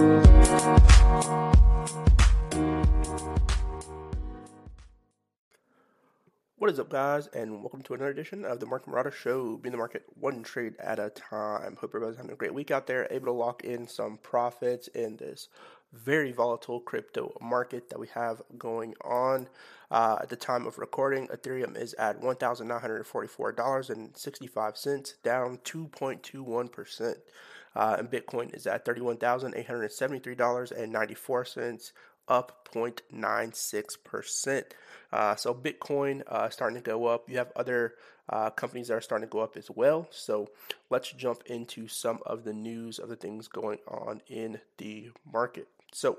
What is up, guys, and welcome to another edition of the Market Marauder Show. Be in the market one trade at a time. Hope everybody's having a great week out there, able to lock in some profits in this very volatile crypto market that we have going on. Uh, at the time of recording, Ethereum is at $1,944.65, down 2.21%. Uh, and Bitcoin is at $31,873.94, up 0.96%. Uh, so Bitcoin uh, starting to go up. You have other uh, companies that are starting to go up as well. So let's jump into some of the news of the things going on in the market. So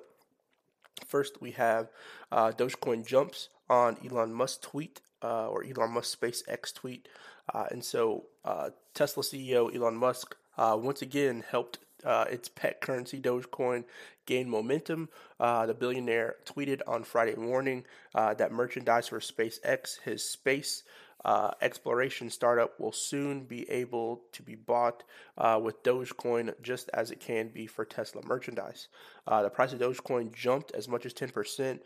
first we have uh, Dogecoin jumps on Elon Musk tweet uh, or Elon Musk SpaceX tweet. Uh, and so Tesla CEO Elon Musk once again helped uh, its pet currency, Dogecoin, gain momentum. Uh, the billionaire tweeted on Friday morning uh, that merchandise for SpaceX, his space uh, exploration startup, will soon be able to be bought uh, with Dogecoin just as it can be for Tesla merchandise. Uh, the price of Dogecoin jumped as much as 10%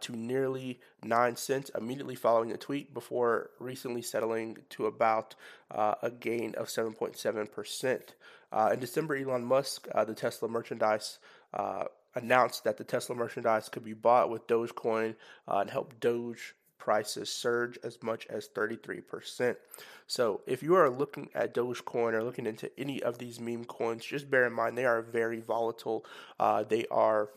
to nearly 9 cents immediately following the tweet before recently settling to about a gain of 7.7%. Uh, in December, Elon Musk, uh, the Tesla merchandise, uh, announced that the Tesla merchandise could be bought with Dogecoin uh, and help Doge prices surge as much as 33%. So, if you are looking at Dogecoin or looking into any of these meme coins, just bear in mind they are very volatile. Uh, they are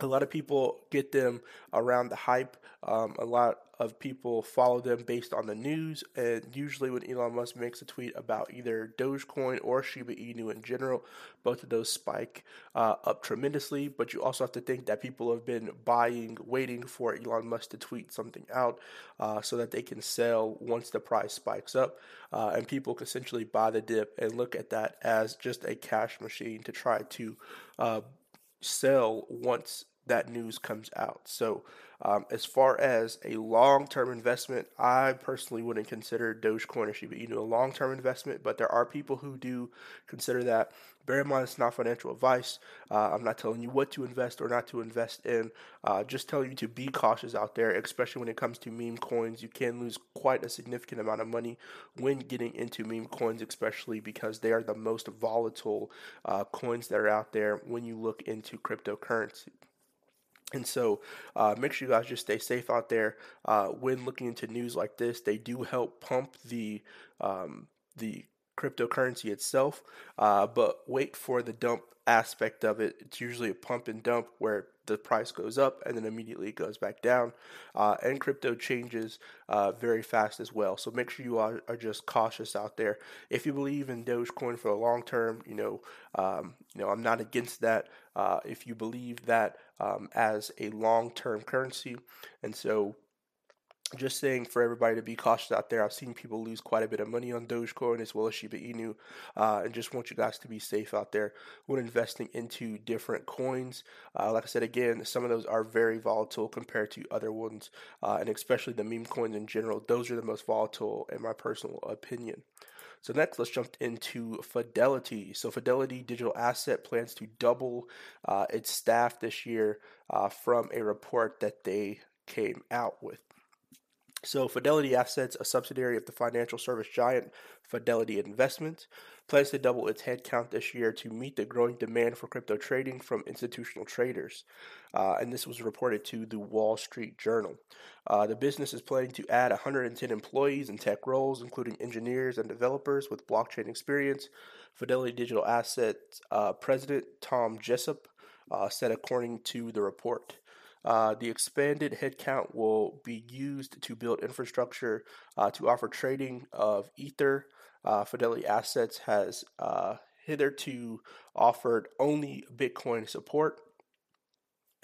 a lot of people get them around the hype. Um, a lot of people follow them based on the news, and usually when Elon Musk makes a tweet about either Dogecoin or Shiba Inu in general, both of those spike uh, up tremendously. But you also have to think that people have been buying, waiting for Elon Musk to tweet something out uh, so that they can sell once the price spikes up, uh, and people can essentially buy the dip and look at that as just a cash machine to try to uh, sell once that news comes out. So, um, as far as a long term investment, I personally wouldn't consider Dogecoin or Shiba Inu a long term investment, but there are people who do consider that. Bear in mind, it's not financial advice. Uh, I'm not telling you what to invest or not to invest in. Uh, just telling you to be cautious out there, especially when it comes to meme coins. You can lose quite a significant amount of money when getting into meme coins, especially because they are the most volatile uh, coins that are out there when you look into cryptocurrency. And so, uh, make sure you guys just stay safe out there. Uh, when looking into news like this, they do help pump the um, the cryptocurrency itself, uh, but wait for the dump aspect of it. It's usually a pump and dump where the price goes up and then immediately it goes back down. Uh, and crypto changes uh, very fast as well. So make sure you are, are, just cautious out there. If you believe in Dogecoin for the long term, you know, um, you know, I'm not against that. Uh, if you believe that um, as a long term currency, and so just saying for everybody to be cautious out there. I've seen people lose quite a bit of money on Dogecoin as well as Shiba Inu, uh, and just want you guys to be safe out there when investing into different coins. Uh, like I said again, some of those are very volatile compared to other ones, uh, and especially the meme coins in general. Those are the most volatile, in my personal opinion. So next, let's jump into Fidelity. So Fidelity Digital Asset plans to double uh, its staff this year uh, from a report that they came out with. So, Fidelity Assets, a subsidiary of the financial service giant Fidelity Investments, plans to double its headcount this year to meet the growing demand for crypto trading from institutional traders. Uh, and this was reported to the Wall Street Journal. Uh, the business is planning to add 110 employees in tech roles, including engineers and developers with blockchain experience. Fidelity Digital Assets uh, President Tom Jessop uh, said, according to the report. Uh, the expanded headcount will be used to build infrastructure uh, to offer trading of Ether. Uh, Fidelity Assets has uh, hitherto offered only Bitcoin support,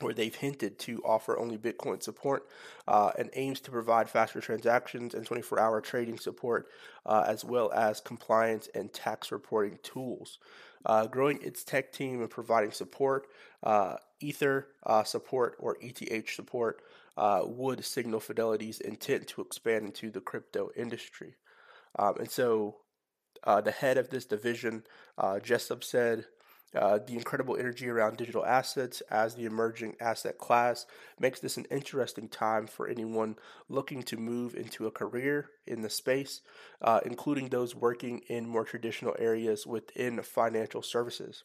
or they've hinted to offer only Bitcoin support, uh, and aims to provide faster transactions and 24 hour trading support, as well as compliance and tax reporting tools. growing its tech team and providing support Ether uh, support or ETH support uh, would signal Fidelity's intent to expand into the crypto industry. Um, and so uh, the head of this division, uh, Jessop, said, Uh, the incredible energy around digital assets as the emerging asset class makes this an interesting time for anyone looking to move into a career in the space, uh, including those working in more traditional areas within financial services.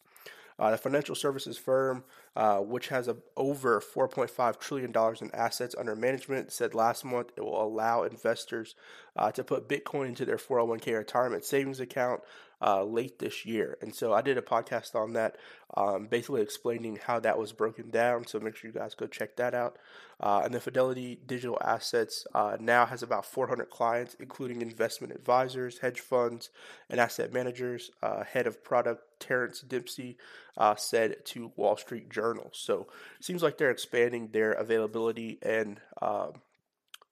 Uh, the financial services firm, uh, which has a, over $4.5 trillion in assets under management, said last month it will allow investors uh, to put Bitcoin into their 401k retirement savings account uh, late this year. And so I did a podcast on that, um, basically explaining how that was broken down. So make sure you guys go check that out. Uh, and the Fidelity Digital Assets uh, now has about 400 clients, including investment advisors, hedge funds, and asset managers. Uh, head of product Terrence Dempsey uh, said to Wall Street Journal. So seems like they're expanding their availability and um,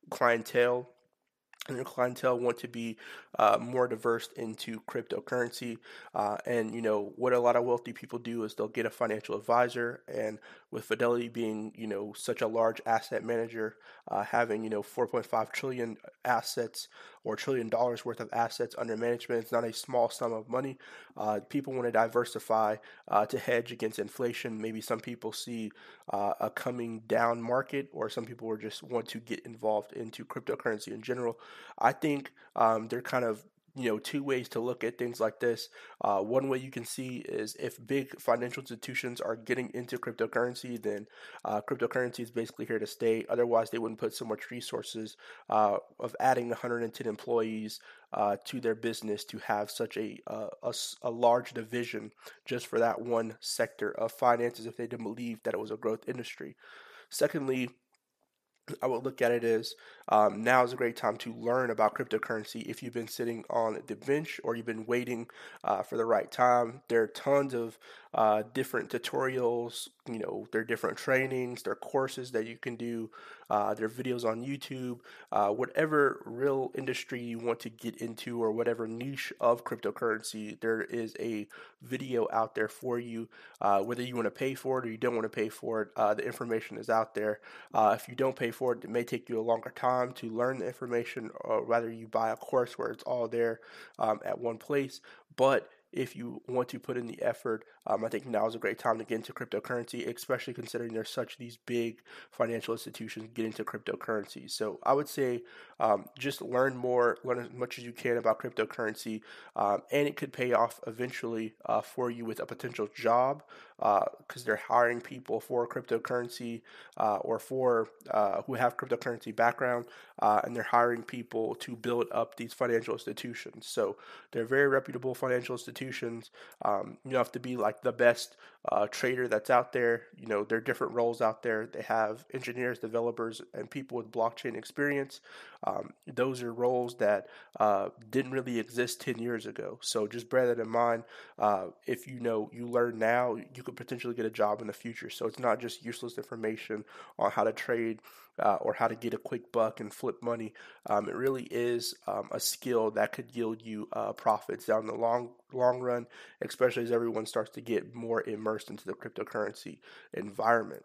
clientele and your clientele want to be uh, more diverse into cryptocurrency. Uh, and you know what a lot of wealthy people do is they'll get a financial advisor, and with Fidelity being you know such a large asset manager, uh, having you know 4.5 trillion assets or trillion dollars worth of assets under management, it's not a small sum of money. Uh, people want to diversify uh, to hedge against inflation. Maybe some people see uh, a coming down market, or some people just want to get involved into cryptocurrency in general. I think um, they're kind of you know two ways to look at things like this. Uh, one way you can see is if big financial institutions are getting into cryptocurrency, then uh, cryptocurrency is basically here to stay. Otherwise, they wouldn't put so much resources uh, of adding 110 employees uh, to their business to have such a, uh, a, a large division just for that one sector of finances if they didn't believe that it was a growth industry. Secondly, I would look at it as um, now is a great time to learn about cryptocurrency. If you've been sitting on the bench or you've been waiting uh, for the right time, there are tons of uh, different tutorials. You know, there are different trainings, there are courses that you can do, uh, there are videos on YouTube. Uh, whatever real industry you want to get into or whatever niche of cryptocurrency, there is a video out there for you. Uh, whether you want to pay for it or you don't want to pay for it, uh, the information is out there. if you don't pay for it, it may take you a longer time to learn the information, or rather, you buy a course where it's all there um, at one place. But if you want to put in the effort. Um, I think now is a great time to get into cryptocurrency, especially considering there's such these big financial institutions get into cryptocurrency. So I would say um, just learn more, learn as much as you can about cryptocurrency, um, and it could pay off eventually uh, for you with a potential job because uh, they're hiring people for cryptocurrency uh, or for uh, who have cryptocurrency background, uh, and they're hiring people to build up these financial institutions. So they're very reputable financial institutions. Um, you have to be like the best uh, trader that's out there. You know, there are different roles out there. They have engineers, developers, and people with blockchain experience. Um, those are roles that uh, didn't really exist 10 years ago. So just bear that in mind. Uh, if you know you learn now, you could potentially get a job in the future. So it's not just useless information on how to trade uh, or how to get a quick buck and flip money. Um, it really is um, a skill that could yield you uh, profits down the long long run, especially as everyone starts to get more immersed into the cryptocurrency environment.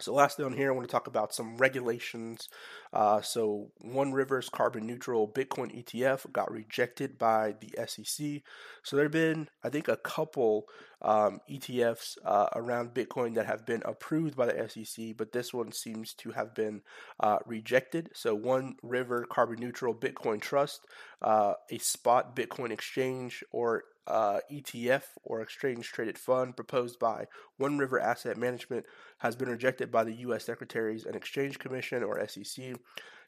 So, lastly, on here, I want to talk about some regulations. Uh, so, One River's carbon neutral Bitcoin ETF got rejected by the SEC. So, there have been, I think, a couple um, ETFs uh, around Bitcoin that have been approved by the SEC, but this one seems to have been uh, rejected. So, One River Carbon Neutral Bitcoin Trust, uh, a spot Bitcoin exchange, or uh, ETF or exchange traded fund proposed by One River Asset Management has been rejected by the U.S. Securities and Exchange Commission or SEC.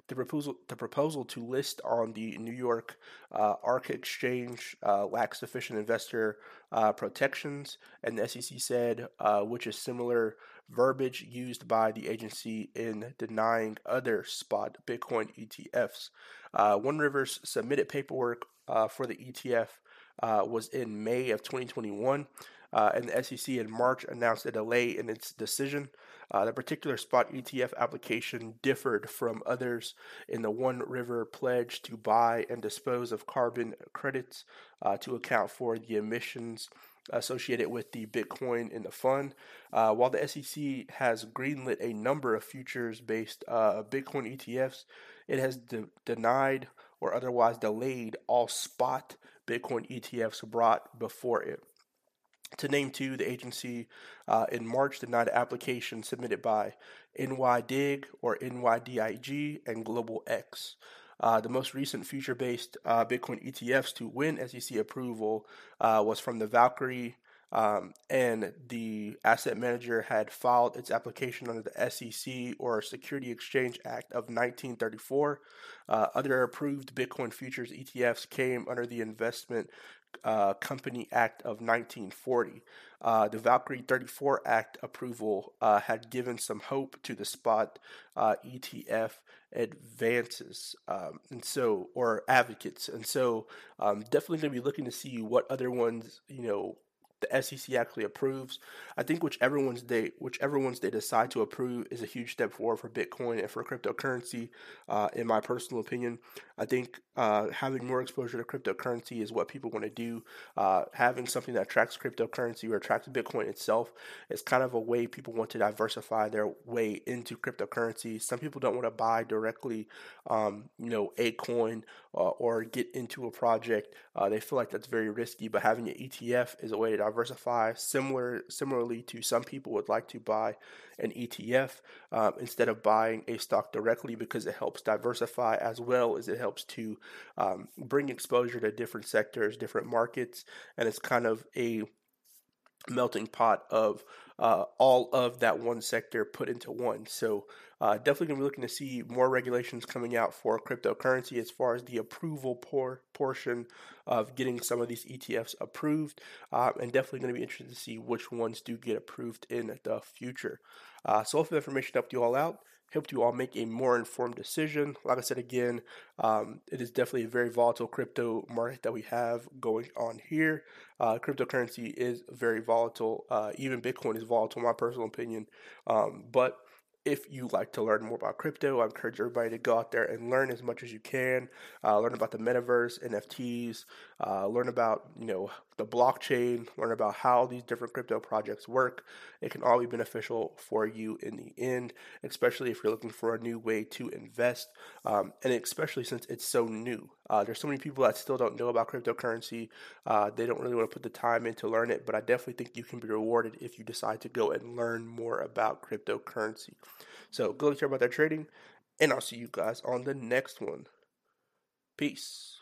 The proposal, the proposal to list on the New York uh, Arca exchange uh, lacks sufficient investor uh, protections, and the SEC said, uh, which is similar verbiage used by the agency in denying other spot Bitcoin ETFs. Uh, One Rivers submitted paperwork uh, for the ETF uh, was in May of 2021, uh, and the SEC in March announced a delay in its decision. Uh, the particular spot ETF application differed from others in the One River pledge to buy and dispose of carbon credits uh, to account for the emissions associated with the Bitcoin in the fund. Uh, while the SEC has greenlit a number of futures based uh, Bitcoin ETFs, it has de- denied or otherwise delayed all spot Bitcoin ETFs brought before it. To name two, the agency uh, in March denied an application submitted by NYDIG or NYDIG and Global X. Uh, the most recent future based uh, Bitcoin ETFs to win SEC approval uh, was from the Valkyrie. Um, and the asset manager had filed its application under the SEC or Security Exchange Act of 1934. Uh, other approved Bitcoin futures ETFs came under the Investment uh, Company Act of 1940. Uh, the Valkyrie 34 Act approval uh, had given some hope to the spot uh, ETF advances, um, and so or advocates, and so um, definitely going to be looking to see what other ones you know the SEC actually approves. I think whichever ones they whichever ones they decide to approve is a huge step forward for Bitcoin and for cryptocurrency. Uh, in my personal opinion, I think uh, having more exposure to cryptocurrency is what people want to do. Uh, having something that tracks cryptocurrency or tracks Bitcoin itself is kind of a way people want to diversify their way into cryptocurrency. Some people don't want to buy directly, um, you know, a coin uh, or get into a project. Uh, they feel like that's very risky, but having an ETF is a way to diversify. Similar, similarly to some people would like to buy an ETF um, instead of buying a stock directly because it helps diversify as well as it helps to um, bring exposure to different sectors, different markets, and it's kind of a melting pot of uh, all of that one sector put into one. So uh, definitely gonna be looking to see more regulations coming out for cryptocurrency as far as the approval por- portion of getting some of these ETFs approved, uh, and definitely gonna be interested to see which ones do get approved in the future. Uh, so hopefully, information helped you all out helped you all make a more informed decision. Like I said again, um, it is definitely a very volatile crypto market that we have going on here. Uh, cryptocurrency is very volatile. Uh, even Bitcoin is volatile, in my personal opinion. Um, but if you like to learn more about crypto, I encourage everybody to go out there and learn as much as you can. Uh, learn about the metaverse, NFTs, uh, learn about you know the blockchain, learn about how these different crypto projects work. It can all be beneficial for you in the end, especially if you're looking for a new way to invest, um, and especially since it's so new. Uh, there's so many people that still don't know about cryptocurrency. Uh, they don't really want to put the time in to learn it, but I definitely think you can be rewarded if you decide to go and learn more about cryptocurrency. So go care about that trading, and I'll see you guys on the next one. Peace.